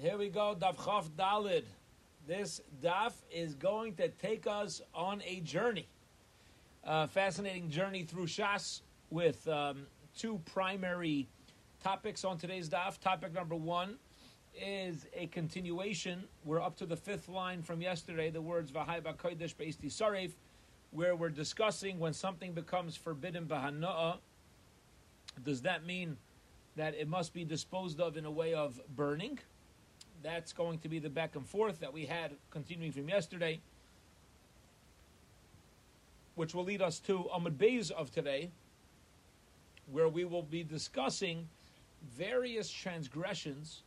Here we go, Daf Chaf Dalid. This daf is going to take us on a journey, a fascinating journey through Shas with um, two primary topics on today's daf. Topic number one is a continuation. We're up to the fifth line from yesterday, the words V'hai b'kodesh be'esti saref, where we're discussing when something becomes forbidden b'hana'ah. Does that mean that it must be disposed of in a way of burning? That's going to be the back and forth that we had continuing from yesterday, which will lead us to Amud Beis of today, where we will be discussing various transgressions,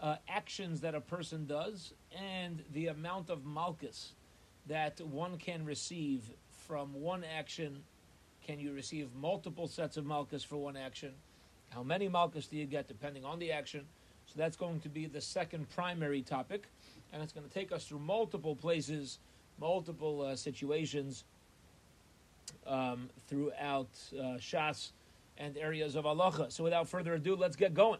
uh, actions that a person does, and the amount of malchus that one can receive from one action. Can you receive multiple sets of malchus for one action? How many malchus do you get depending on the action? So that's going to be the second primary topic, and it's going to take us through multiple places, multiple uh, situations um, throughout uh, Shas and areas of halacha. So without further ado, let's get going.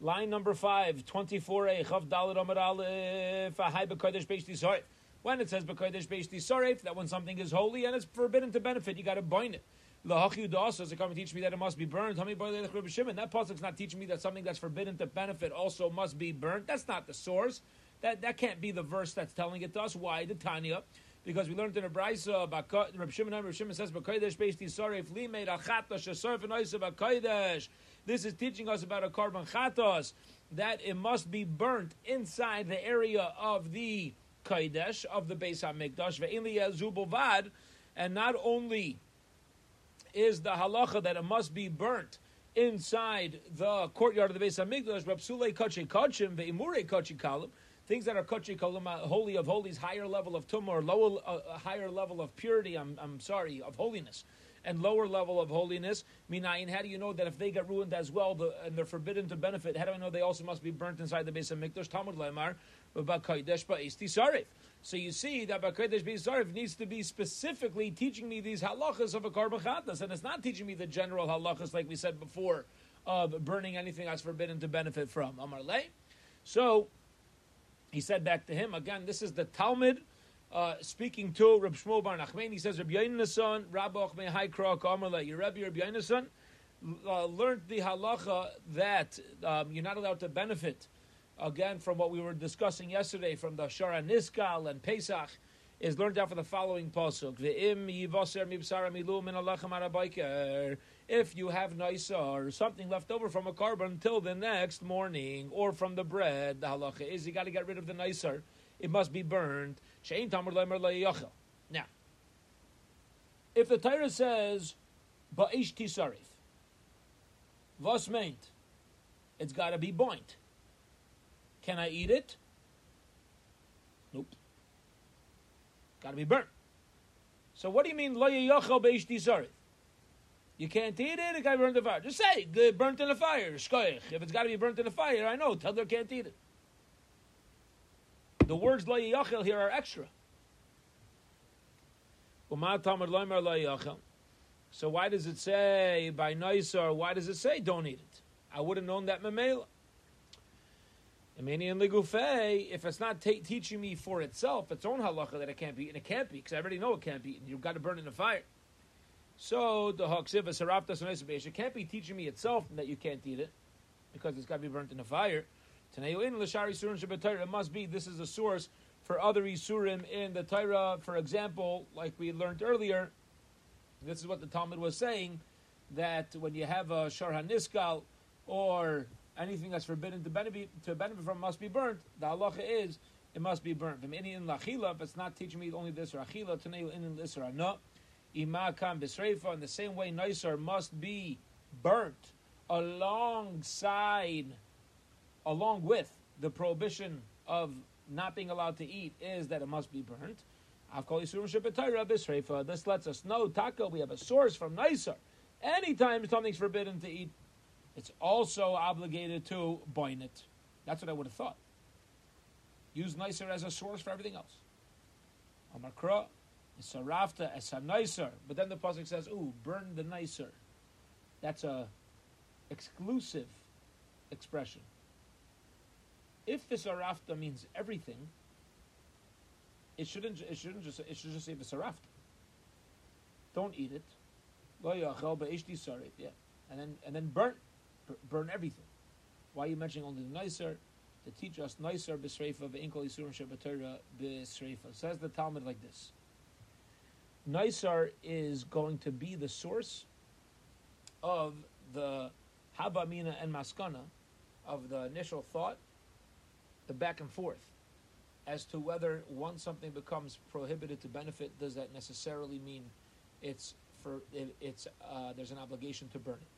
Line number five, 24a, Chav Dalit Amar Aleph, Ahai B'Kodesh Beishti Sarif. When it says B'Kodesh Beishti Sarif, that when something is holy and it's forbidden to benefit, you got to bind it. Lahachi does it come and teach me that it must be burned? The. That pasuk's not teaching me that something that's forbidden to benefit also must be burned. That's not the source. That that can't be the verse that's telling it to us. Why the Tanya? Because we learned in a brisa Reb Shimon. Reb Shimon says, "B'kodesh beisti sarif li made achata shesarf and oisa b'kodesh." This is teaching us about a korban chatos that it must be burnt inside the area of the kodesh of the Beis Hamikdash ve'inli yazubovad, and not only is the halacha that it must be burnt inside the courtyard of the Beis Hamikdash, Rapsule Kachi Kachim, Ve'imure Kachi Kalim, things that are Kachi Kalim, uh, holy of holies, higher level of tumah, or lower, uh, higher level of purity, I'm, I'm sorry, of holiness, and lower level of holiness. Minayin, how do you know that if they get ruined as well the, and they're forbidden to benefit, how do I know they also must be burnt inside the Beis Hamikdash? Talmud Lemar, Ba'kaidesh Ba'esti Sarif. So you see that Bakodesh Bezarif needs to be specifically teaching me these halachas of a karbachatas, and it's not teaching me the general halachas like we said before of burning anything that's forbidden to benefit from. Amar Le. So he said back to him again. This is the Talmud uh, speaking to Reb Shmuel Bar Nachman. He says, Reb Yonason, Rabbi Ochmei Haikra Amar Le. Your Rebbe Reb Yonason uh, learned the halacha that um, you're not allowed to benefit again from what we were discussing yesterday from the Shara Niskal and Pesach, is learned out for the following pasuk: If you have naisa or something left over from a korban until the next morning, or from the bread, the halacha is you got to get rid of the nicer. It must be burned. Now, if the Torah says ba'ish tisarif, was it's got to be burnt. Can I eat it? Nope. Got to be burnt. So what do you mean lo yachal beishti zarith? You can't eat it. It got to be burnt in the fire. Just say burnt in the fire. Shkoich. If it's got to be burnt in the fire, I know. Tell them can't eat it. The words lo yachal here are extra. So why does it say by Naisar? Why does it say don't eat it? I would have known that memela. Imani and Ligufei, if it's not t- teaching me for itself, its own halacha that it can't be, and it can't be, because I already know it can't be, and you've got to burn in the fire. So the haksiva saraptas it can't be teaching me itself that you can't eat it, because it's got to be burnt in the fire. Taneu in l'shari surim. It must be this is a source for other isurim in the Torah. For example, like we learned earlier, this is what the Talmud was saying that when you have a sharhan niskal or anything that's forbidden to benefit, to benefit from must be burnt. The halacha is it must be burnt. From any in lachila, if it's not teaching me only this or achila, in this or no. Imakam bisreifa. In the same way, nicer must be burnt alongside, along with the prohibition of not being allowed to eat is that it must be burnt. This lets us know, Taka, we have a source from Nicer. Anytime something's forbidden to eat, it's also obligated to bind it. That's what I would have thought. Use nicer as a source for everything else. Amakra, Sarafta, as a nicer. But then the pasuk says, "Ooh, burn the nicer." That's a exclusive expression. If Visarafta means everything, it shouldn't. It shouldn't just. It should just say the Visarafta. Don't eat it. Yeah, and then and then burn, burn everything. Why are you mentioning only the nicer? To teach us nicer b'sreifa ve'inkol yisurim shebatorah b'sreifa. Says the Talmud like this. Nicer is going to be the source of the habamina and maskana, of the initial thought, the back and forth, as to whether once something becomes prohibited to benefit, does that necessarily mean it's for it's uh, there's an obligation to burn it?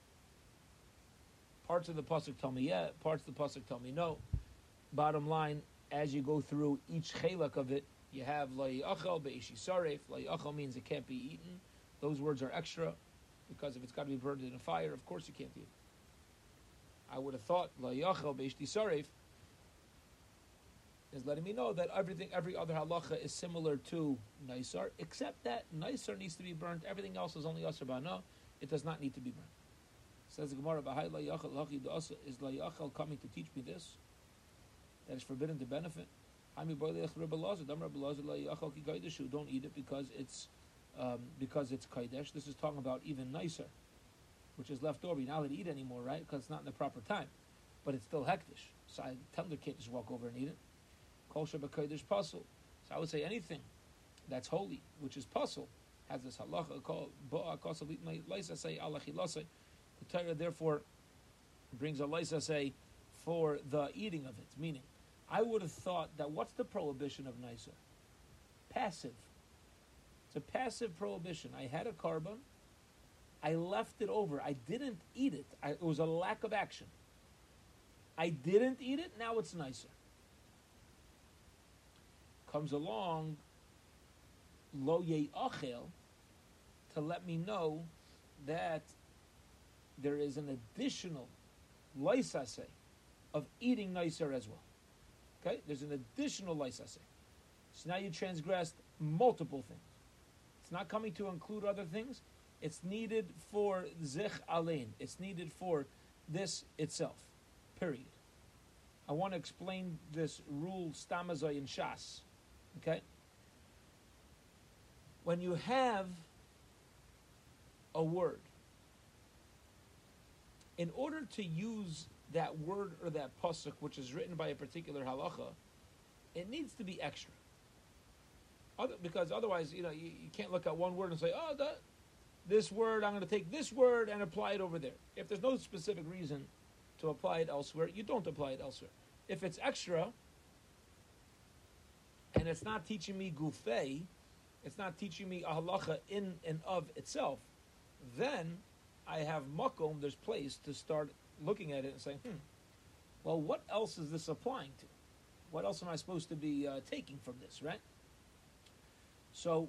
Parts of the pasuk tell me yeah, parts of the pasuk tell me no. Bottom line, as you go through each chelak of it, you have la'yachal be'ishi saref. La'yachal means it can't be eaten. Those words are extra because if it's got to be burned in a fire, of course you can't eat it. I would have thought la'yachal be'ishti saref is letting me know that everything, every other halacha is similar to Naisar, except that Naisar needs to be burnt. Everything else is only Asr Ba'ana. It does not need to be burnt. Says the Gemara, is Layachal coming to teach me this? That is forbidden to benefit. Don't eat it because it's um, because it's kaidesh. This is talking about even nicer, which is left over. You're not allowed to eat anymore, right? Because it's not in the proper time, but it's still hektish. So I tell the kid just walk over and eat it. Pasul. So I would say anything that's holy, which is pasul, has this halacha called Torah therefore brings a laisa say eh, for the eating of it, meaning I would have thought that what's the prohibition of nicer? Passive. It's a passive prohibition. I had a korban, I left it over. I didn't eat it. I, it was a lack of action. I didn't eat it. Now it's nicer. Comes along lo ye achel to let me know that there is an additional loisase of eating nicer as well. Okay, there's an additional licensing. So now you transgressed multiple things. It's not coming to include other things. It's needed for zich alein. It's needed for this itself. Period. I want to explain this rule stamazai in shas. Okay. When you have a word, in order to use that word or that pasuk, which is written by a particular halacha, it needs to be extra. Other, because otherwise, you know, you, you, can't look at one word and say, "Oh, that this word, I'm going to take this word and apply it over there." If there's no specific reason to apply it elsewhere, you don't apply it elsewhere. If it's extra and it's not teaching me gufei, it's not teaching me a halacha in and of itself, then I have makom. There's place to start looking at it and saying, hmm, well, what else is this applying to? What else am I supposed to be uh, taking from this, right? So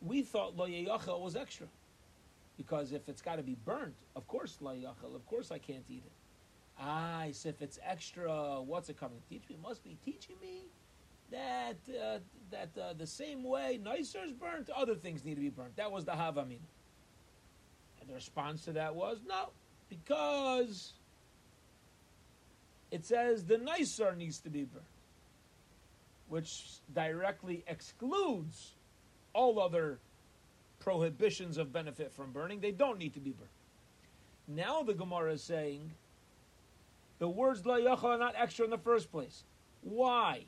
we thought lo yachal was extra. Because if it's got to be burnt, of course lo yachal, of course I can't eat it. Ah, so if it's extra, what's it coming to teach me? Must be teaching me that uh, that uh, the same way nicer is burnt, other things need to be burnt. That was the Havamina. And the response to that was, no, because it says the nicer needs to be burned, which directly excludes all other prohibitions of benefit from burning. They don't need to be burned. Now the Gemara is saying the words la are not extra in the first place. Why?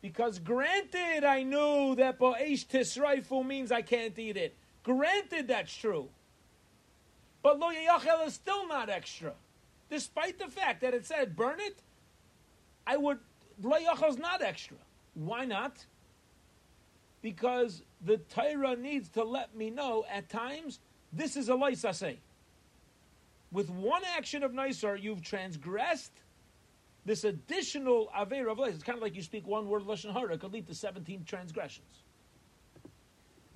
Because granted, I knew that bo'esh tisraifu means I can't eat it. Granted, that's true. But lo yachel is still not extra. Despite the fact that it said burn it, I would, lo yachel is not extra. Why not? Because the Torah needs to let me know at times this is a say. With one action of Nisar, you've transgressed this additional Aver of. It's kind of like you speak one word Lashon Hara, could lead to 17 transgressions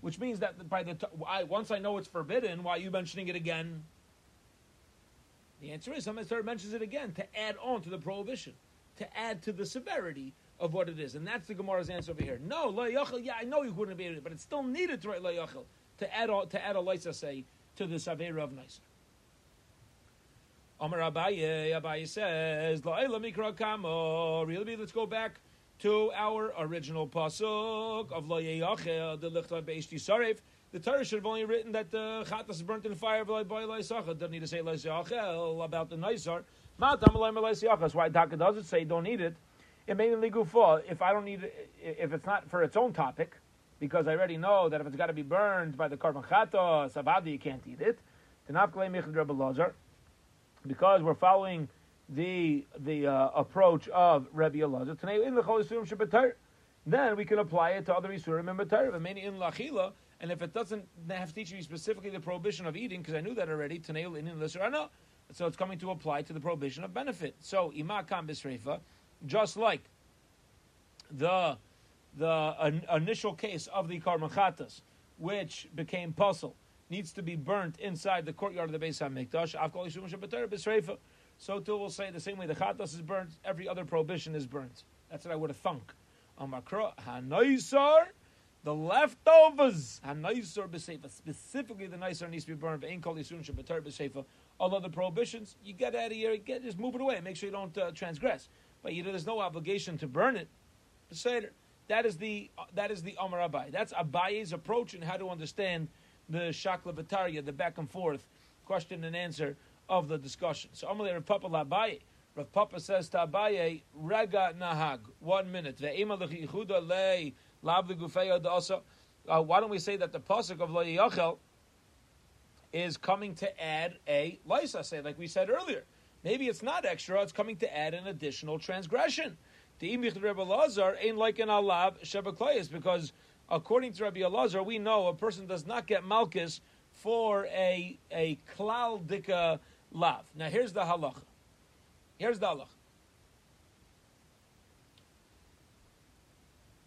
which means that by the t- I, once I know it's forbidden, why are you mentioning it again? The answer is somebody mentions it again to add on to the prohibition, to add to the severity of what it is, and that's the Gemara's answer over here. No, la yachel. Yeah, I know you wouldn't be able to, but it's still needed to write lo yachel to add to add a leisa say to the savera of nicer. Amar Abaye, Abaye says, La'ila mikra kamo. Really, let's go back to our original pasuk of Lo Yeyachel, the Lichta Beishti Sarif. The Torah should have only written that the chatas is burnt in fire by Loisachah. Doesn't need to say Loisachel about the Naisar. That's why Taka does it say don't need it. It may be gufa if I don't need it, if it's not for its own topic, because I already know that if it's got to be burned by the korban chata, sabadi, you can't eat it. Because we're following the the uh, approach of Rabbi Elazar. Then we can apply it to other isurim and b'tar. Many in lachila, and if it doesn't have to teach me specifically the prohibition of eating, because I knew that already, taneil in lisser So it's coming to apply to the prohibition of benefit. So imakam bisreifa, just like the the initial case of the karmachatas, which became puzzle, needs to be burnt inside the courtyard of the Beis Hamikdash. So too we'll say the same way the chatas is burnt, every other prohibition is burnt. That's what I would have thunk. Amakra hanoisar, the leftovers hanoisar b'seifa. Specifically, the nicer needs to be burned. Ain't kol yisun shabatar b'seifa. All other prohibitions, you get out of here, get just move it away. Make sure you don't uh, transgress. But you know, there's no obligation to burn it. That is the uh, that is the Amar Abaye. That's Abaye's approach in how to understand the Shakla Bataria, the back and forth question and answer of the discussion. So Amalei Rav Papa Abaye. Rav Papa says to Abaye, Rega Nahag, one minute. Uh, why don't we say that the pasuk of Lo Yachel is coming to add a Lysa, say, like we said earlier. Maybe it's not extra, it's coming to add an additional transgression. The Imich Rebbe Lazar ain't like an Alav Shebeklayas, because according to Rabbi Elazar, we know a person does not get Malchus for a, a Klal Lav. Now here's the halacha. Here's the halacha.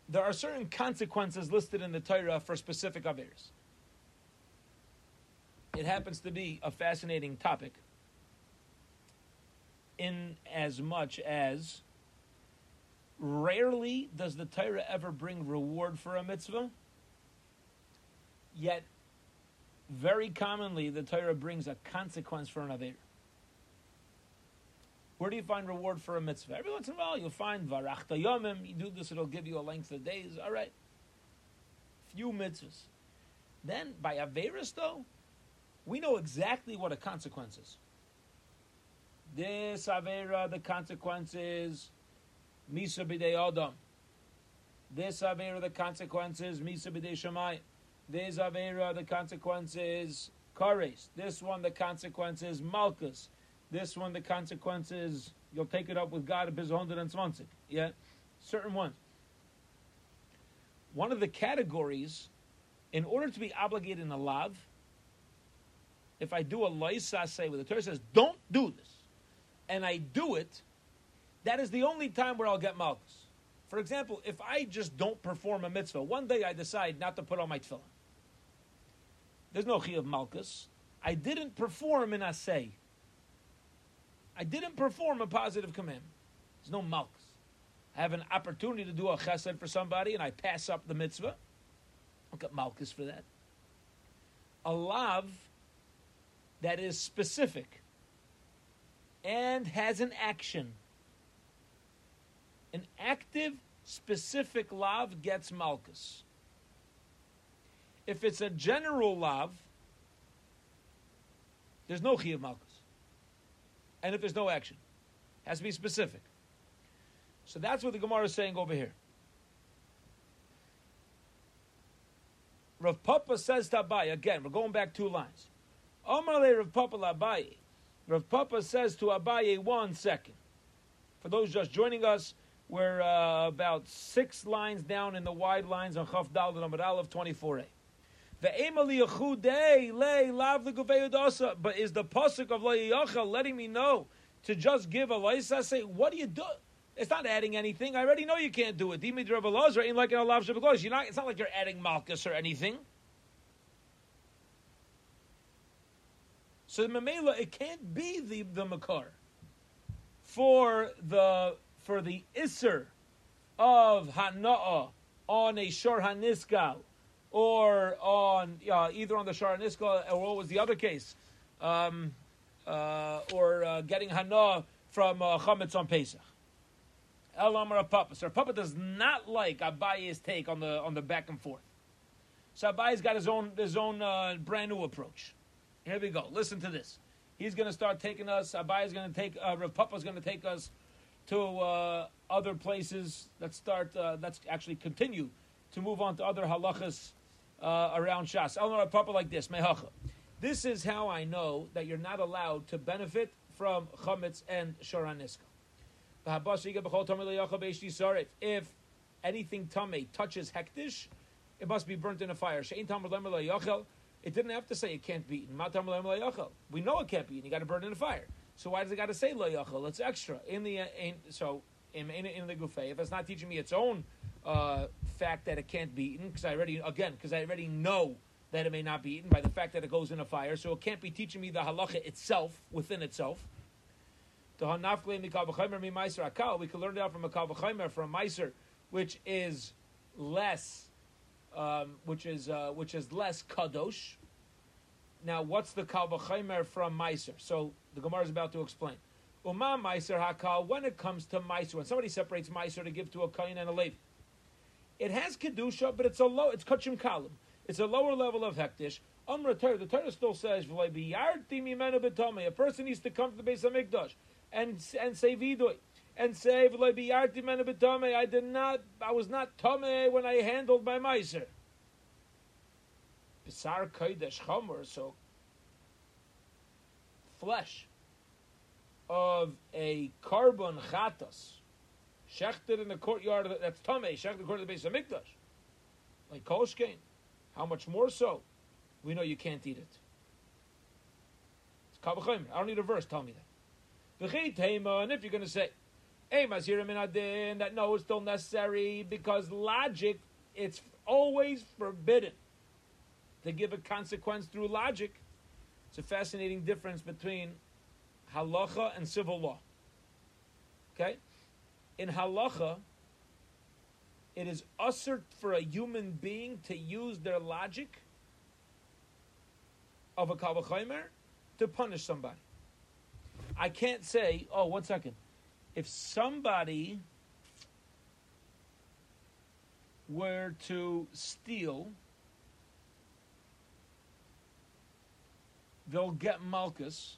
There are certain consequences listed in the Torah for specific averes. It happens to be a fascinating topic in as much as rarely does the Torah ever bring reward for a mitzvah, yet very commonly the Torah brings a consequence for an Aver. Where do you find reward for a mitzvah? Every once in a while you'll find Varachta Yomim, you do this, it'll give you a length of days. All right. Few mitzvahs. Then by Averis though, we know exactly what a consequence is. This Avera, the consequences, Misa b'dei Adam. This Avera, the consequences, Misa b'dei Shemai. This Avera, the consequences, Kares. This one, the consequences, Malchus. This one, the consequences, you'll take it up with God bis 120. Yeah? Certain ones. One of the categories, in order to be obligated in a lav, if I do a loisase where the Torah says, don't do this, and I do it, that is the only time where I'll get malchus. For example, if I just don't perform a mitzvah, one day I decide not to put on my tefillin. There's no chi of malchus. I didn't perform an assay. I didn't perform a positive command. There's no malchus. I have an opportunity to do a chesed for somebody and I pass up the mitzvah. I don't get malchus for that. A lav that is specific and has an action. An active, specific lav gets malchus. If it's a general lav, there's no chi of malchus. And if there's no action, it has to be specific. So that's what the Gemara is saying over here. Rav Papa says to Abaye, again, we're going back two lines. Omar Rav Papa Abaye. Rav Papa says to Abaye, one second. For those just joining us, we're uh, about six lines down in the wide lines on Chaf Dal number Aleph 24a. But is the pasuk of Layacha letting me know to just give a license? Say, what do you do? It's not adding anything. I already know you can't do it. Dimitri Rabbalazar ain't like an Alav You're not. It's not like you're adding Malchus or anything. So the Mamela, it can't be the, the Makar for the for the Isser of Hana'ah on a Shor Haniskal or on uh, either on the Shor Haniskal or what was the other case? Um, uh, or uh, getting hana from uh, on Pesach. El Amar Papa. So Papa does not like Abaye's take on the on the back and forth. So Abaye's got his own his own uh, brand new approach. Here we go. Listen to this. He's going to start taking us. Abaye's going to take. Uh, Rav Papa's going to take us to uh, other places that start. Uh, that's actually continue to move on to other halachas uh, around Shas. El Amar Papa like this. Mehacha. This is how I know that you're not allowed to benefit from chametz and shoraniska. If anything tame touches hektish, it must be burnt in a fire. It didn't have to say it can't be eaten. We know it can't be eaten. You got to burn it in a fire. So why does it got to say lo yachal? It's extra in the in, so in, in, in the gufay. If it's not teaching me its own uh, fact that it can't be eaten, because I already again because I already know that it may not be eaten by the fact that it goes in a fire. So it can't be teaching me the halacha itself within itself. We can learn it out from a kalvachaymer from meiser, which is less, um, which is uh, which is less kadosh. Now, what's the kalvachaymer from meiser? So the Gemara is about to explain. Uma meiser hakal. When it comes to meiser, when somebody separates meiser to give to a kain and a levi, it has kedusha, but it's a low. It's kachim kalim. It's a lower level of hektish. Torah, the Torah still says, A person needs to come to the Beis Hamikdash and and say vidui and say I did not I was not tame when I handled my miser. Bisar kodesh chomer so flesh of a korban chatas shechted in the courtyard that's tame shechted according to the Beis Hamikdash like koshkein. How much more so? We know you can't eat it. It's I don't need a verse. Tell me that. And if you're going to say, that no, it's still necessary because logic, it's always forbidden to give a consequence through logic. It's a fascinating difference between halacha and civil law. Okay? In halacha, it is ushered for a human being to use their logic of a kavachaymer to punish somebody. I can't say, oh, one second. If somebody were to steal, they'll get Malchus.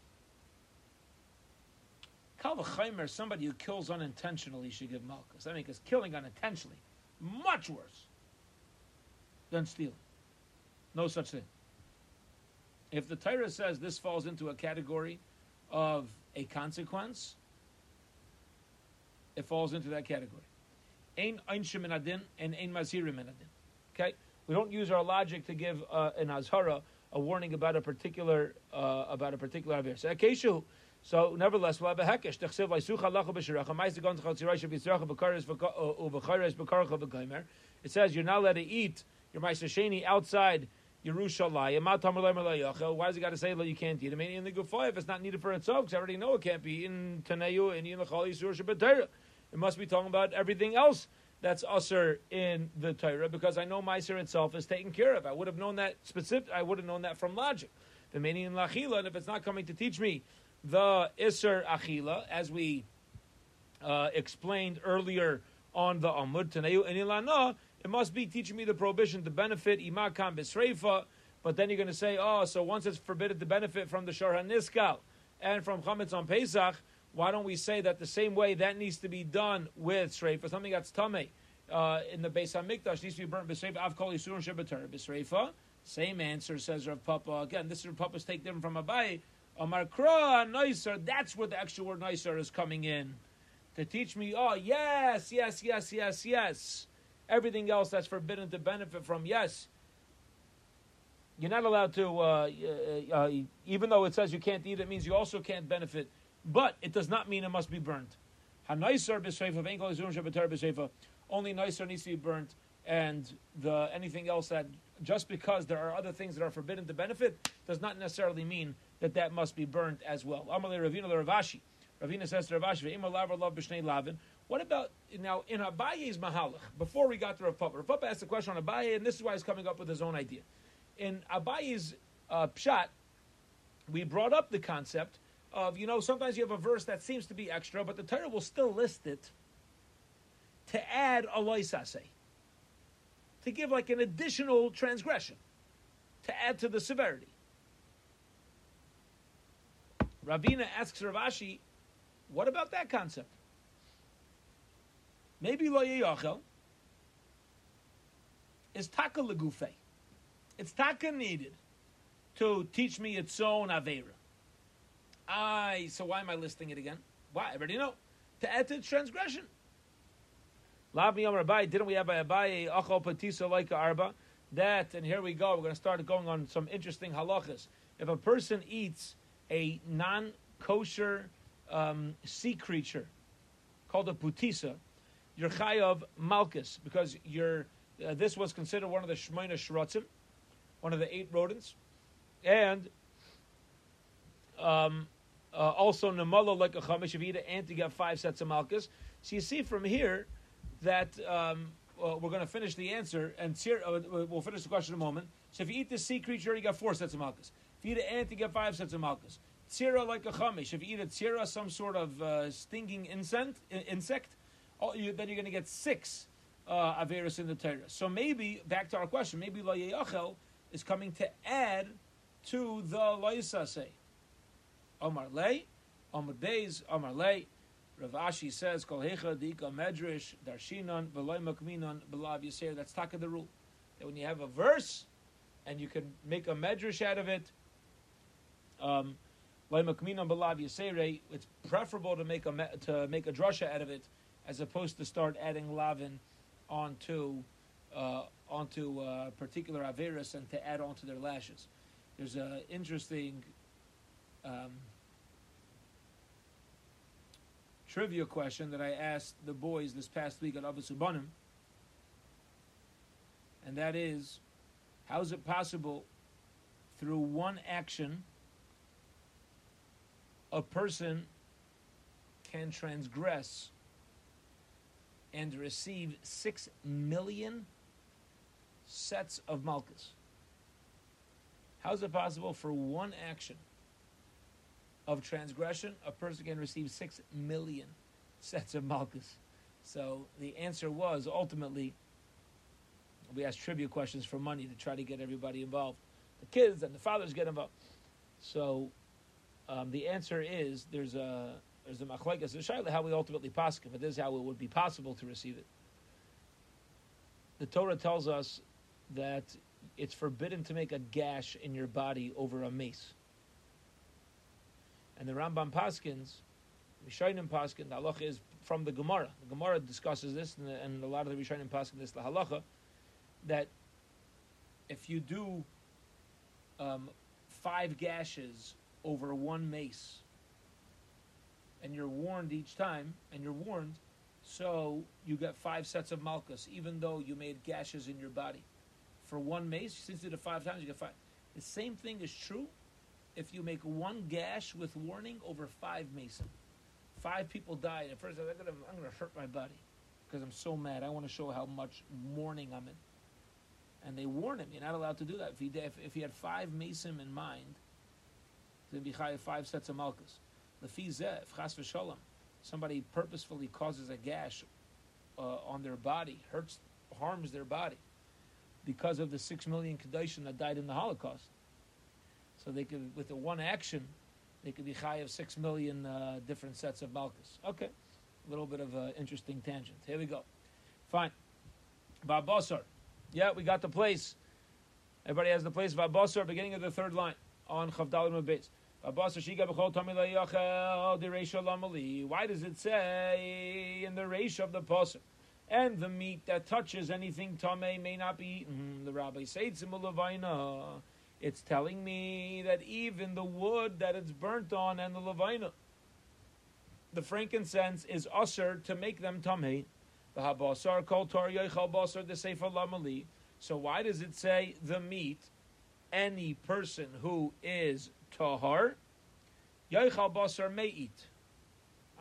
Kalvachaimer, somebody who kills unintentionally should give Malchus. I mean, because killing unintentionally, much worse than stealing. No such thing. If the Torah says this falls into a category of a consequence, it falls into that category. Ein einshim adin and ein mazirim adin. Okay, we don't use our logic to give uh, an azhara a warning about a particular uh, about a particular avir. So. So nevertheless, we'll have a hekesh. Techsev leisucha ma'is b'kaimer. It says you're not allowed to eat your ma'is sheni outside Yerushalayim. Why does he got to say that you can't eat? I mean, in the Gufoy, if it's not needed for itself, because I already know it can't be in Taneu and in the Chali Surah It must be talking about everything else that's usher in the Torah, because I know Meiser itself is taken care of. I would have known that specific. I would have known that from logic. The meaning in Lachila, and if it's not coming to teach me the Isser Achila, as we uh, explained earlier on the Amud Taneu and Ilana, it must be teaching me the prohibition to benefit imakam bisreifa. But then you're going to say, oh, so once it's forbidden to benefit from the shor haniskal and from chametz on Pesach, why don't we say that the same way that needs to be done with shreifa, something that's tame uh, in the Beis Hamikdash needs to be burnt b'sreifa. Av kol yisurim shebeter b'sreifa. Same answer says Rav Papa. Again, this is Rav Papa's take different from Abaye. Amar kra nicer. That's where the extra word nicer is coming in to teach me. Oh yes, yes, yes, yes, yes everything else that's forbidden to benefit from, yes, you're not allowed to, uh, uh, uh, even though it says you can't eat, it means you also can't benefit. But it does not mean it must be burnt. Only nicer needs to be burnt, and the anything else that just because there are other things that are forbidden to benefit does not necessarily mean that that must be burnt as well. Ravina Ravina says to Rav Ashi, what about now in Abaye's Mahalach? Before we got to Rav Papa, Rav Papa asked a question on Abaye, and this is why he's coming up with his own idea. In Abaye's uh, Pshat, we brought up the concept of, you know, sometimes you have a verse that seems to be extra, but the Torah will still list it to add a loisase, to give like an additional transgression, to add to the severity. Ravina asks Rav Ashi, what about that concept? Maybe lo yachel is taka legufe. It's taka needed to teach me its own avera. I so why am I listing it again? Why? I already know. To add to transgression. Lavmi Amar Abaye, didn't we have a Abaye Achal Patisa like Arba? That, and here we go, we're going to start going on some interesting halachas. If a person eats a non kosher um, sea creature called a putisa, you're chayav malchus because you're, uh, this was considered one of the shmoina shrotzim, one of the eight rodents, and um, uh, also namala like a chamish avida, and you got five sets of malchus. So you see from here that um, well, we're going to finish the answer, and uh, we'll finish the question in a moment. So if you eat the sea creature, you got four sets of malchus. If you eat an ant, you get five sets of malchus. Tzira like a chamish. If you eat a tzira, some sort of uh, stinging insect, insect oh, you, then you're going to get six uh, averus in the Torah. So maybe, back to our question, maybe la yachel is coming to add to the loisase. Omar lei, Omar beis, Omar lei. Rav Ashi says, Kol hecha dika medrash darshinon v'loy makminon b'lav yisir. That's taka the rule. That when you have a verse and you can make a medrash out of it, um, it's preferable to make a to make a drasha out of it as opposed to start adding lavin onto uh, onto uh, particular averus and to add onto their lashes. There's an interesting um, trivia question that I asked the boys this past week at Avasubanim, and that is, how is it possible through one action a person can transgress and receive six million sets of malchus. How is it possible for one action of transgression, a person can receive six million sets of malchus? So the answer was ultimately we asked trivia questions for money to try to get everybody involved. The kids and the fathers get involved. So um, the answer is there's a there's a machlekes. It's how we ultimately paskin, but this is how it would be possible to receive it. The Torah tells us that it's forbidden to make a gash in your body over a mace. And the Rambam Paskins, Rishayim Paskin, the halacha is from the Gemara. The Gemara discusses this, and, the, and a lot of the Rishayim Paskin this the halacha that if you do um, five gashes over one mace. And you're warned each time, and you're warned, so you get five sets of malchus, even though you made gashes in your body. For one mace, since you did it five times, you get five. The same thing is true if you make one gash with warning over five mason. Five people died. At first, I'm gonna, I'm gonna hurt my body because I'm so mad. I want to show how much mourning I'm in. And they warn him, you're not allowed to do that. If he, if, if he had five mason in mind, to be five sets of malchus. Lefizeh, if chas v'sholem, somebody purposefully causes a gash uh, on their body, hurts, harms their body, because of the six million kedoshim that died in the Holocaust. So they could, with the one action, they could be chayav six million uh, different sets of malchus. Okay, a little bit of an interesting tangent. Here we go. Fine. Babosar. Yeah, we got the place. Everybody has the place. Babosar, beginning of the third line on Chavdalim Beis. Why does it say in the ratio of the pasuk, and the meat that touches anything tame may not be eaten? Hmm, the rabbi says It's telling me that even the wood that it's burnt on and the levina, the frankincense is usher to make them tame. The habasar kol tor the sefer lamali. So why does it say the meat? Any person who is tahar, Yoichal basar may eat.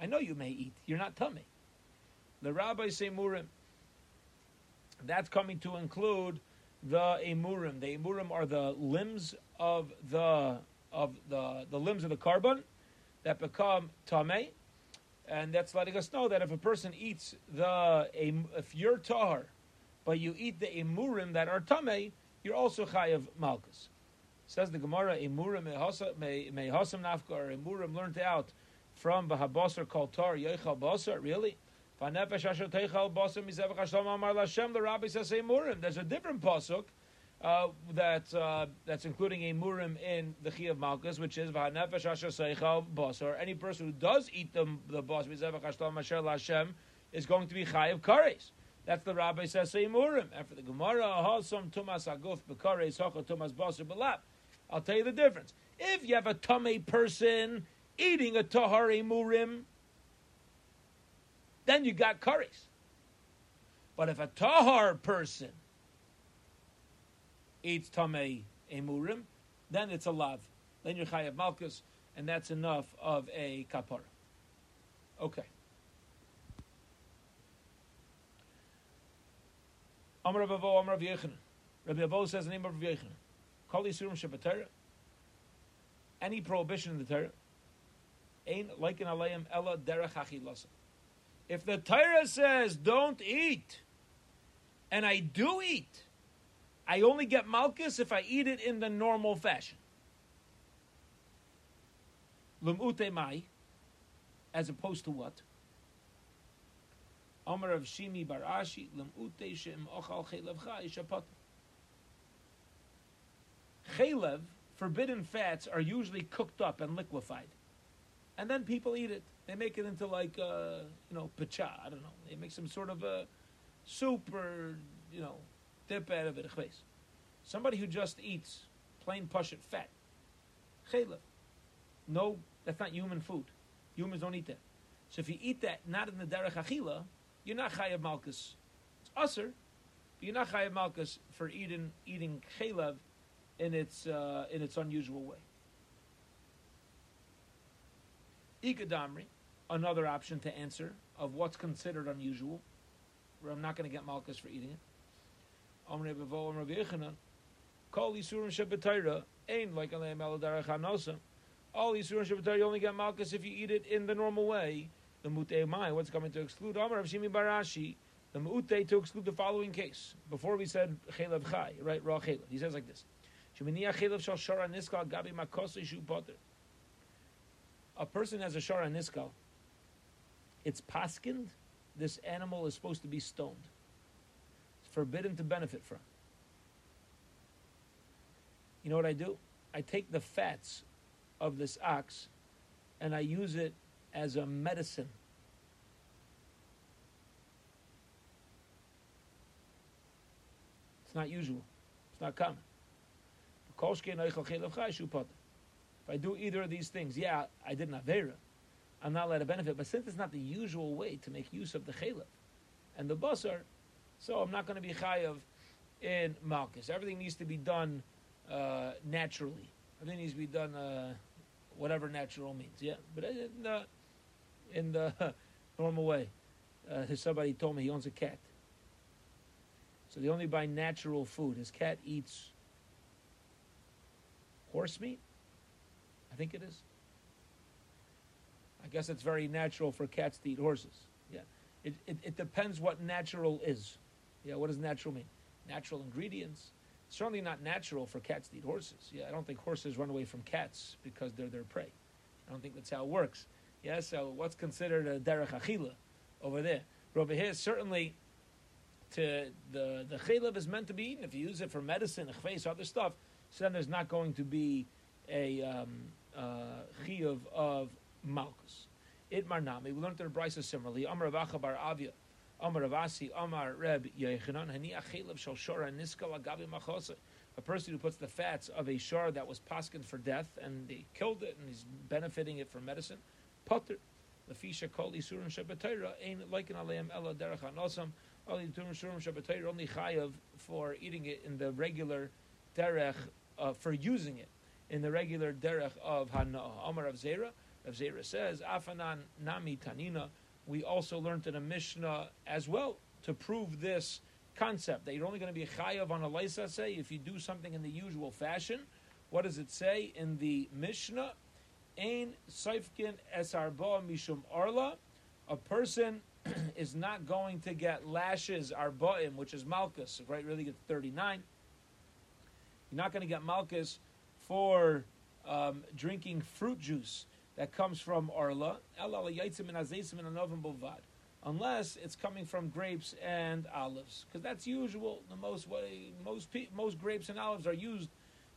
I know you may eat. You're not tummy. The rabbis say murim. That's coming to include the emurim. The emurim are the limbs of the of the the limbs of the korban that become tame, and that's letting us know that if a person eats the if you're tahar, but you eat the emurim that are tame, you're also chayav malchus. Says the Gemara, emurim mehasam nafka or emurim learned out from Bahabasar called Tar Yechal Basar. Really? The rabbi says emurim. There's a different pasuk uh, that uh, that's including a murim in the chi of malchus, which is v'hanefesh asher seichal basar. Any person who does eat the the bas mizevach hashlam asher Hashem is going to be chay of kares. That's the rabbi says say murim. And for the Gemara, hasam tumas aguf bekares hacha tumas basar belap. I'll tell you the difference. If you have a tummy person eating a tahar murim, then you got kares. But if a tahar person eats tamei emurim, then it's a lav. Then you're chayav malchus, and that's enough of a kapara. Okay. Rav Avo, Rav Yechanan. Rabbi Avo says the name of Rav Yechanan. Kol Yisurim Shabbatara. Any prohibition in the Torah, ain't like an alayim ella derech achilasa. If the Torah says don't eat, and I do eat, I only get malchus if I eat it in the normal fashion. Lumute mai, as opposed to what? Amar of Shimi Barashi, Lumute shem ochal chelev shapat. Chelev, forbidden fats, are usually cooked up and liquefied. And then people eat it. They make it into like, uh, you know, pacha. I don't know. They make some sort of a soup or, you know, dip out of it Somebody who just eats plain pashut fat, chaylev. No, that's not human food. Humans don't eat that. So if you eat that not in the derech achila, you're not chayav malchus. It's usher, but you're not chayav malchus for eating eating chaylev in its uh, in its unusual way. Ikadamri, another option to answer of what's considered unusual, where I'm not going to get malchus for eating it. Amre Bevo Amre Yechanan. Kol Yisurim Shabbatayra ain't like Hanosa. All Yisurim Shabbatayra you only get Malchus if you eat it in the normal way. The Mutei Mai, what's coming to exclude? Amar of Barashi. The Mutei to exclude the following case. Before we said Chelev Chai, right? Raw Chelev. He says like this. A person has a Shara Niskal. It's paskind. This animal is supposed to be stoned It's forbidden to benefit from. You know what I do? I take the fats of this ox and I use it as a medicine. It's not usual. It's not common. If I do either of these things, yeah, I did not vera. I'm not allowed to benefit. But since it's not the usual way to make use of the chaylev and the basar, so I'm not going to be chayav in Malchus. Everything needs to be done uh, naturally. Everything needs to be done uh, whatever natural means. Yeah, but in the, in the normal way. Uh, somebody told me he owns a cat. So they only buy natural food. His cat eats horse meat. I think it is. I guess it's very natural for cats to eat horses. Yeah. It, it, it depends what natural is. Yeah, what does natural mean? Natural ingredients. certainly not natural for cats to eat horses. Yeah, I don't think horses run away from cats because they're their prey. I don't think that's how it works. Yeah, so what's considered a derech achila over there? Over here, certainly, to the the chaylev is meant to be eaten. If you use it for medicine, face other stuff, so then there's not going to be a um, uh, of malchus. It marnami. We learned in the brisa similarly. Amar Bar Avia. Amar Ravasi, Amar Reb Yechanan, Hani Achilav Shal Shora Niskal Agabi Machosa. A person who puts the fats of a shar that was paskined for death and they killed it and he's benefiting it for medicine, Potter. Lafisha Kol Isurim Shabbatayra, ain't like an Aleim Ella Derech Hanosam, Ali Turim Shurim Shabbatayra, only Chayav for eating it in the regular Derech, uh, for using it in the regular Derech of Hanoah. Amar of Zera, of Zera says, Afanan Nami Tanina, we also learned in a Mishnah as well to prove this concept that you're only going to be chayav on a leisa say if you do something in the usual fashion. What does it say in the Mishnah? Ein Seifkin Esarba Mishum Arla. A person is not going to get lashes Arbaim, which is Malchus, right? Really get 39. You're not going to get Malchus for um, drinking fruit juice that comes from Arla, unless it's coming from grapes and olives, because that's usual. The most way most most grapes and olives are used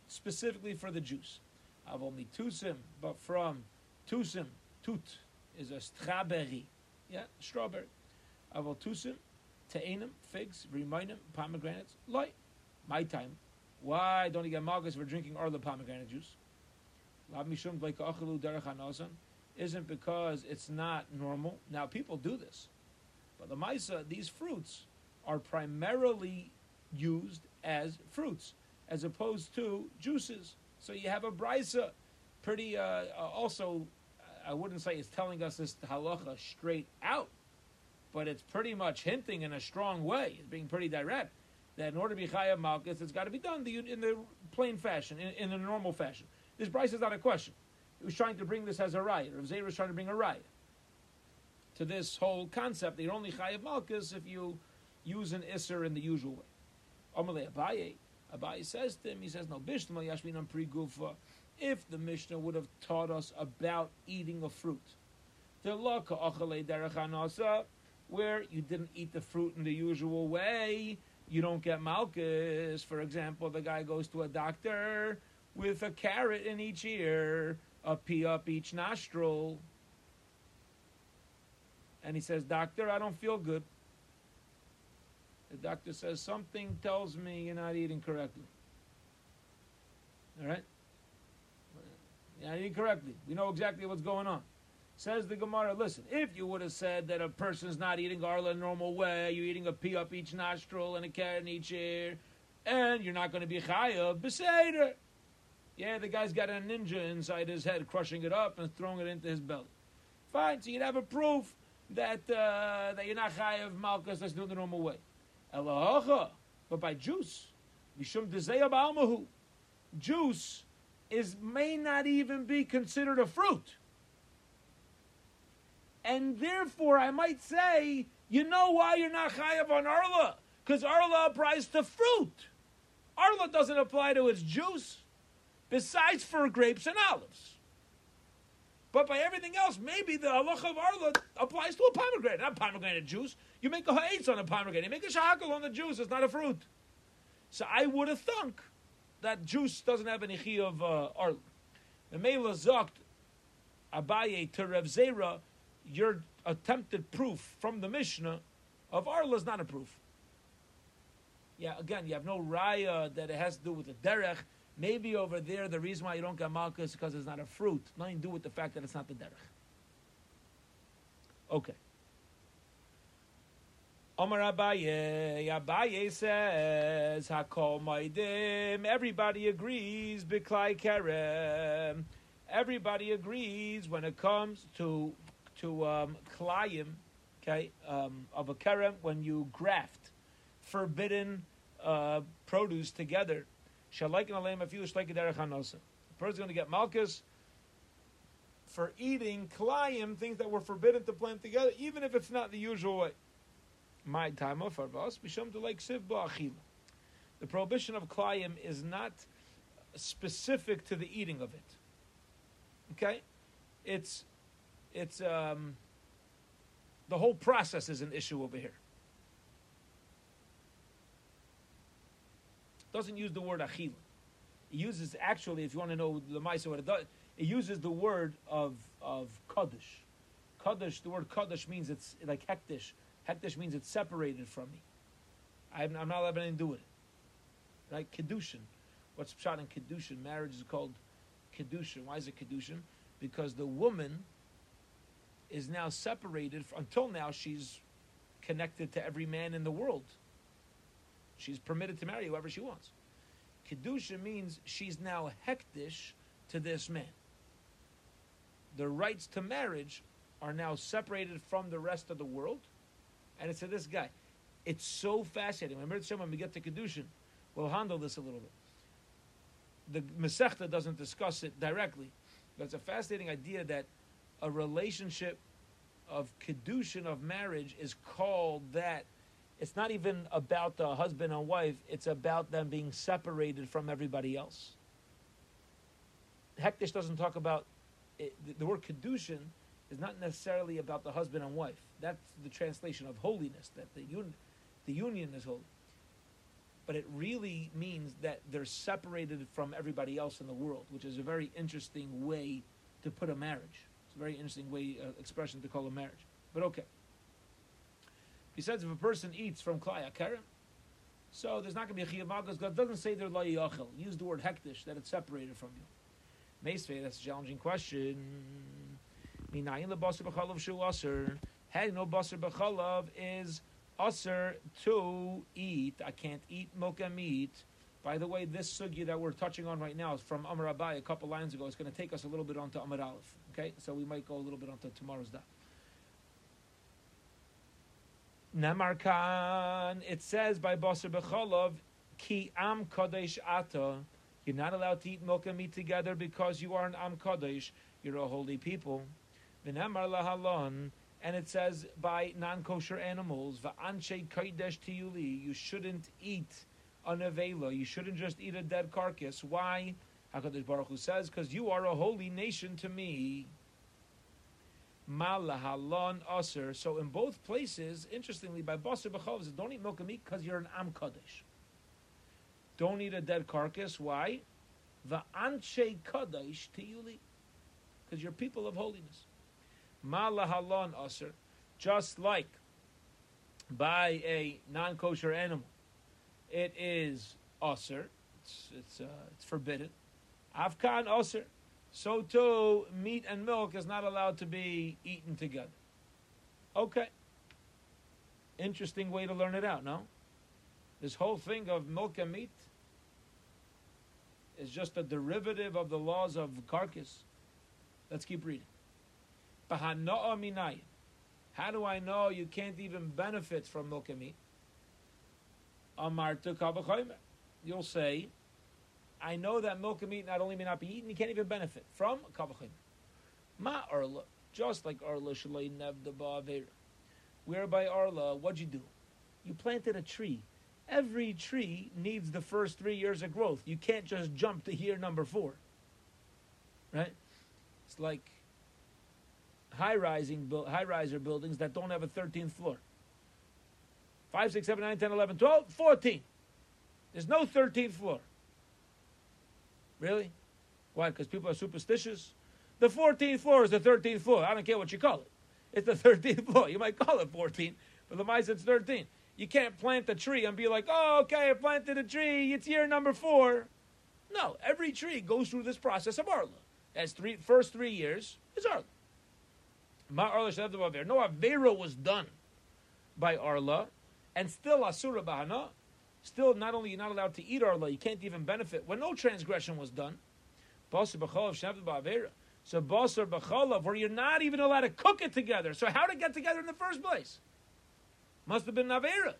specifically for the juice. I've only tusim, but from tusim, tut is a strawberry, yeah, strawberry. Aval tusim, te'enim, figs, rimainim, pomegranates, light. My time. Why don't you get magas for drinking all the pomegranate juice? isn't because it's not normal. Now, people do this. But the Maisa, these fruits are primarily used as fruits, as opposed to juices. So you have a brisa, pretty, uh, uh, also, I wouldn't say it's telling us this halacha straight out, but it's pretty much hinting in a strong way, it's being pretty direct, that in order to be chayav malchus, it's got to be done in the plain fashion, in, in the normal fashion. This brisa is not a question. He was trying to bring this as a raya. Rav Zera was trying to bring a raya to this whole concept. You're only chayav malchus if you use an isser in the usual way. Abaye, Abaye says to him, he says, no, Bishtam Yashmin Pri if the Mishnah would have taught us about eating a fruit, where you didn't eat the fruit in the usual way, you don't get malchus. For example, the guy goes to a doctor with a carrot in each ear, a pea up each nostril. And he says, Doctor, I don't feel good. The doctor says, Something tells me you're not eating correctly. All right? You're not eating correctly. We know exactly what's going on. Says the Gemara, listen, if you would have said that a person's not eating arla in a normal way, you're eating a pea up each nostril and a carrot in each ear, and you're not going to be chayav, beseder. Yeah, the guy's got a ninja inside his head, crushing it up and throwing it into his belly. Fine, so you'd have a proof that uh, that you're not chayav malchus. That's doing the normal way. Elahacha, but by juice, mishum dezeya juice is may not even be considered a fruit, and therefore I might say, you know why you're not chayav on arla? Because arla applies to fruit. Arla doesn't apply to its juice besides for grapes and olives. But by everything else, maybe the halacha of arla applies to a pomegranate, not pomegranate juice. You make a ha'etz on a pomegranate. You make a shehakol on the juice. It's not a fruit. So I would have thunk that juice doesn't have any chi of uh, arla. The Mela zokt Abaye to Rev Zera, your attempted proof from the Mishnah of arla is not a proof. Yeah, again, you have no raya that it has to do with the derech. Maybe over there, the reason why you don't get malchus is because it's not a fruit. Nothing to do with the fact that it's not the derech. Okay. Omar Abaye, Abaye says, Hakol Maidim, everybody agrees, Biklai Kerem. Everybody agrees when it comes to to um, klayim, okay, um, of a kerem, when you graft forbidden uh, produce together, Shalakin aleim afilu shleikin derech hanosa. The person's going to get malchus for eating klayim, things that were forbidden to plant together, even if it's not the usual way. My time of farvas bisham to like siv. The prohibition of klayim is not specific to the eating of it. Okay, it's it's um, the whole process is an issue over here. doesn't use the word achila. It uses actually, if you want to know the Maisa what it does, it uses the word of of kaddish. Kaddish, the word kaddish means it's like hektish. Hektish means it's separated from me. I'm, I'm not having anything to do with it. Right? Kedushin. What's shot in kedushin? Marriage is called kedushin. Why is it kedushin? Because the woman is now separated. Until now, she's connected to every man in the world. She's permitted to marry whoever she wants. Kedusha means she's now hektish to this man. The rights to marriage are now separated from the rest of the world, and it's to this guy. It's so fascinating. Remember, when we get to Kedushin, we'll handle this a little bit. The Masechta doesn't discuss it directly, But it's a fascinating idea that a relationship of kedushin of marriage is called that. It's not even about the husband and wife. It's about them being separated from everybody else. Hektish doesn't talk about it, the, word kedushin is not necessarily about the husband and wife. That's the translation of holiness. That the un, the union is holy. But it really means that they're separated from everybody else in the world, which is a very interesting way to put a marriage. It's a very interesting way uh, expression to call a marriage. But okay. Besides, if a person eats from klaya kerem, so there's not going to be a chiyuv God doesn't say they're la Use the word hektish that it's separated from you. Meisvei, that's a challenging question. Minayin the basar b'chalav shu aser. Having no basar b'chalav is aser to eat. I can't eat milk and meat. By the way, this sugya that we're touching on right now is from Amar Abai a couple lines ago. It's going to take us a little bit onto Amar Aleph. Okay, so we might go a little bit onto tomorrow's daf. Namar Khan, it says by Basar B'chalav, Ki Am Kodesh Ata. You're not allowed to eat milk and meat together because you are an Am Kodesh. You're a holy people. V'namar lahalon, and it says by non-kosher animals, va'anshe kodesh tiyuli, you shouldn't eat an avela. You shouldn't just eat a dead carcass. Why? Hakadosh Baruch Hu says, because you are a holy nation to me. Malahalon aser. So in both places, interestingly, by basar b'chov, don't eat milk and meat because you're an am kadosh. Don't eat a dead carcass. Why? The anshe kadosh tiyuli, because you're people of holiness. Malahalon aser, just like by a non-kosher animal, it is aser. It's it's, uh, it's forbidden. Afkan aser. So too, meat and milk is not allowed to be eaten together. Okay. Interesting way to learn it out, no? This whole thing of milk and meat is just a derivative of the laws of carcass. Let's keep reading. How do I know you can't even benefit from milk and meat? You'll say, I know that milk and meat not only may not be eaten, you can't even benefit from kavachim. Ma arla, just like arla shalay nevda Whereby arla, what'd you do? You planted a tree. Every tree needs the first three years of growth. You can't just jump to year number four. Right? It's like high rising high riser buildings that don't have a 13th floor. 5, 6, 7, 9, 10, 11, 12, 14. There's no 13th floor. Really? Why? Because people are superstitious? The 14th floor is the 13th floor. I don't care what you call it. It's the 13th floor. You might call it 14, but the mice it's 13. You can't plant a tree and be like, oh, okay, I planted a tree. It's year number four. No, every tree goes through this process of Arla. As three first three years is Arla. Ma Arla No Avera was done by Arla, and still Asura Bahana. Still, not only you're not allowed to eat Arla, you can't even benefit when no transgression was done. So Basar B'chalav, where you're not even allowed to cook it together. So how it get together in the first place? Must have been Avera.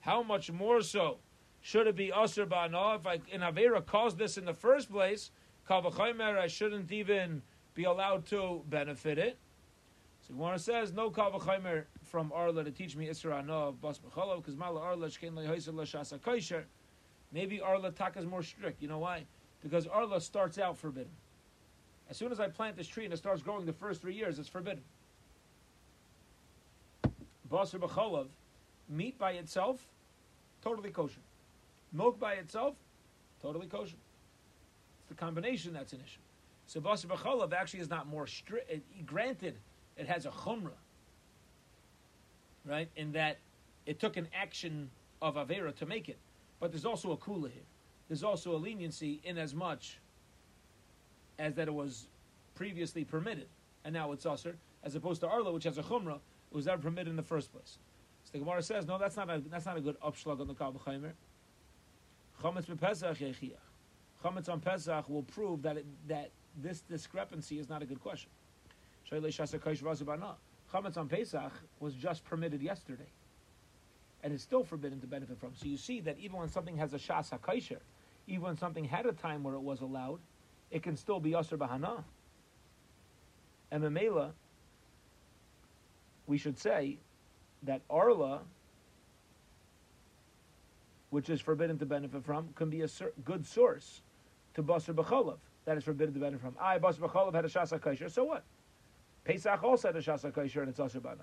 How much more so should it be Asr Ba'ana if I, in Avera caused this in the first place? Kavachaymer, I shouldn't even be allowed to benefit it. So Gemara says no kavachaymer from Arla to teach me Isra no of Bas B'chalav because Mala Arla shkein lehoyser l'shasa kosher. Maybe Arla taka is more strict. You know why? Because Arla starts out forbidden. As soon as I plant this tree and it starts growing the first three years, it's forbidden. Basar B'chalav, meat by itself, totally kosher. Milk by itself, totally kosher. It's the combination that's an issue. So Basar B'chalav actually is not more strict. Granted, it has a chumrah, right? In that it took an action of Avera to make it. But there's also a kula here. There's also a leniency in as much as that it was previously permitted, and now it's usher, as opposed to Arla, which has a chumrah, it was never permitted in the first place. So the Gemara says, no, that's not a, that's not a good upshlag on the Kal B'chaimer. Chametz b'Pesach yechiach. Chametz on Pesach will prove that it, that this discrepancy is not a good question. Chametz on Pesach was just permitted yesterday, and is still forbidden to benefit from. So you see that even when something has a shas hakosher, even when something had a time where it was allowed, it can still be Asr Bahana. And Mamela, we should say that Arla, which is forbidden to benefit from, can be a good source to Basar B'cholav that is forbidden to benefit from. I, Basar B'cholav, had a Shasa Kaisher, so what? Pesach also had a Shasa Kaisher and it's Asr Bahana.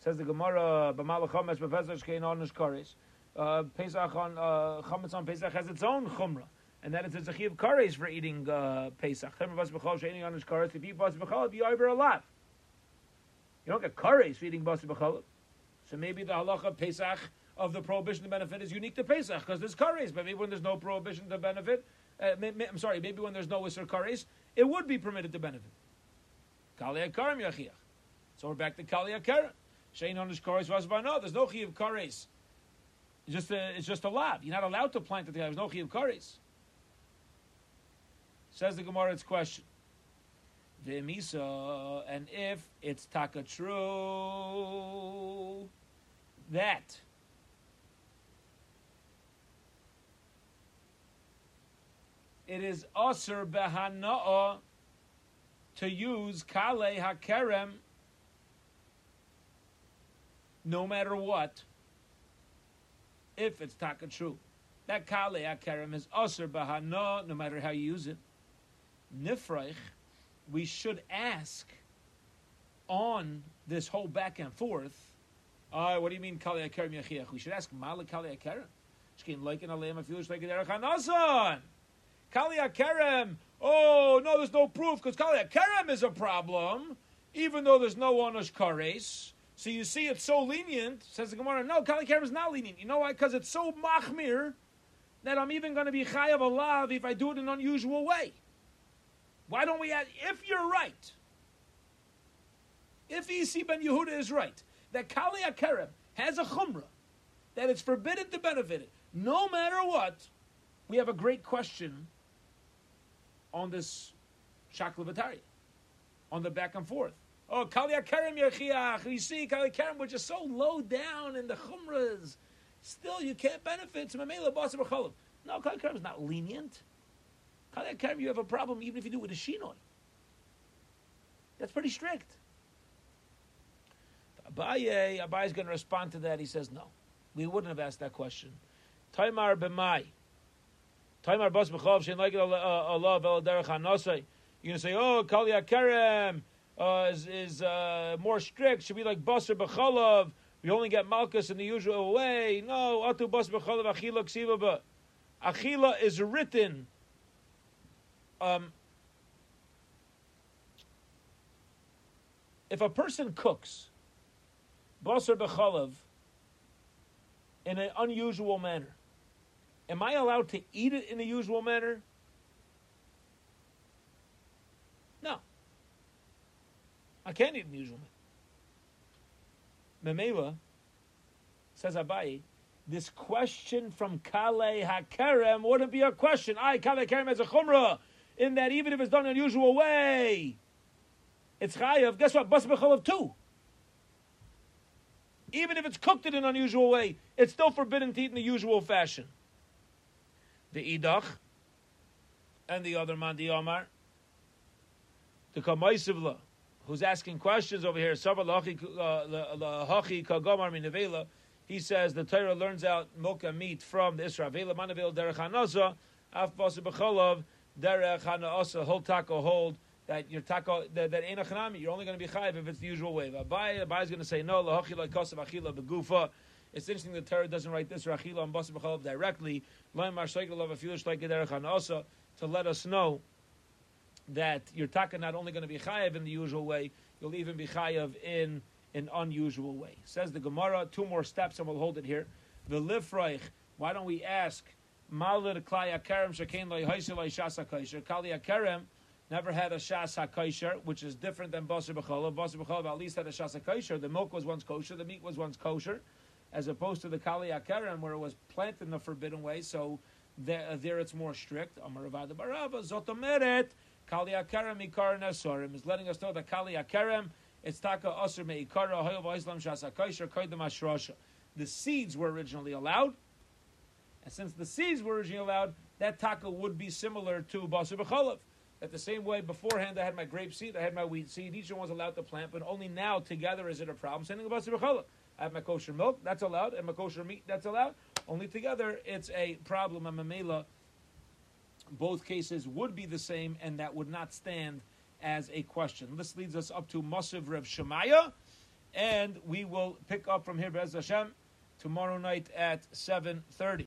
Says the Gemara, B'malach B'vezach Kein Onish Kares. Uh, Pesach on uh, Chametz on Pesach has its own chumrah, and that is a chiv kares for eating uh, Pesach. Chumrah bas b'chol she'ening on his kares. If you eat bas b'chol, you over a lot. You don't get kares for eating bas b'chol. So maybe the halacha of Pesach of the prohibition to benefit is unique to Pesach because there's kares. But maybe when there's no prohibition to benefit, uh, may, may, I'm sorry, maybe when there's no iser kares, it would be permitted to benefit. Kali yachiach. So we're back to kali akarim. Shein on his kares was no. There's no chiv kares it's just a, it's just a lav. You're not allowed to plant it. There's no chiyuv kares. Says the Gemara, its question. V'misa, and if it's taka true, that it is aser behana'a to use kale hakerem no matter what if it's taka true. That kale akarim is aser bahana, no matter how you use it. Nifreich, we should ask on this whole back and forth. Uh, what do you mean kale akarim yachiach? We should ask mala kale akarim. Shkin like aleim afilush like derech hanasan. Kale akarem. Oh no, there's no proof because kale akarem is a problem, even though there's no onush kares. So you see, it's so lenient. Says the Gemara, no, Kali Kerem is not lenient. You know why? Because it's so machmir that I'm even going to be chayav alav if I do it in an unusual way. Why don't we add? If you're right, if Isi ben Yehuda is right, that Kali Kerem has a chumrah that it's forbidden to benefit it, no matter what, we have a great question on this shaklavatari, on the back and forth. Oh, Kali Akarim Yerchiach. You see, Kali Akarim, which is so low down in the Chumras. Still, you can't benefit. No, Kali Akarim is not lenient. Kali Akarim, you have a problem even if you do it with a Shinoi. That's pretty strict. Abaye, Abaye is going to respond to that. He says, no. We wouldn't have asked that question. Taimar b'mai. Taimar bas b'chov shein like Allah v'el derech hanosei. You're going to say, oh, Kali Akarem uh, is, is uh, more strict. Should be like Basar B'chalav. We only get Malchus in the usual way. No, Atu Basar B'chalav Achila Ksiva Achila is written. Um, if a person cooks Basar B'chalav in an unusual manner, am I allowed to eat it in the usual manner? No. I can't eat in the usual meat. Memela, says Abaye, this question from Kale HaKerem wouldn't be a question. I, Kale HaKerem, has a chumrah, in that even if it's done in an unusual way, it's chayav. Guess what? Bas of two. Even if it's cooked in an unusual way, it's still forbidden to eat in the usual fashion. The idach and the other mandi omar, the kamaisivla, who's asking questions over here, uh, he says the Torah learns out milk and meat from the Israel. Manavel derech hanasa, af derech hanasa, hold taco, hold that your taco that, that ain't a chanami. You're only going to be chayiv if it's the usual way. Abaye, Abaye is going to say no. Lahachi like kosav achila begufa. It's interesting the Torah doesn't write this rachila and basa b'cholov directly. Loim mar shaykel of a filish like derech hanasa to let us know that your taka not only going to be chayav in the usual way, you'll even be chayav in an unusual way. Says the Gemara, two more steps and we'll hold it here. The lifreich, why don't we ask, Malir klai akarem shekain loy shas hakosher. Kali akarem never had a shas hakosher, which is different than basar b'cholav. Basar b'cholav at least had a shas hakosher. The milk was once kosher, the meat was once kosher, as opposed to the kali akarem where it was planted in the forbidden way. So there, uh, there it's more strict. Amar Barava zotomeret. Kali Akarem Ikar is letting us know that Kali Akarem it's Taka Asr Meikara Hoyov Islam Shasa Kaisher Kaidam Ashrasha. The seeds were originally allowed, and since the seeds were originally allowed, that taka would be similar to basar b'chalav. That the same way beforehand I had my grape seed, I had my wheat seed. Each one was allowed to plant, but only now together is it a problem. Same thing about basar b'chalav. I have my kosher milk, that's allowed, and my kosher meat, that's allowed. Only together, it's a problem. A mamela. Both cases would be the same, and that would not stand as a question. This leads us up to Masiv Rev Shemaya, and we will pick up from here, Bez Hashem, tomorrow night at 7.30.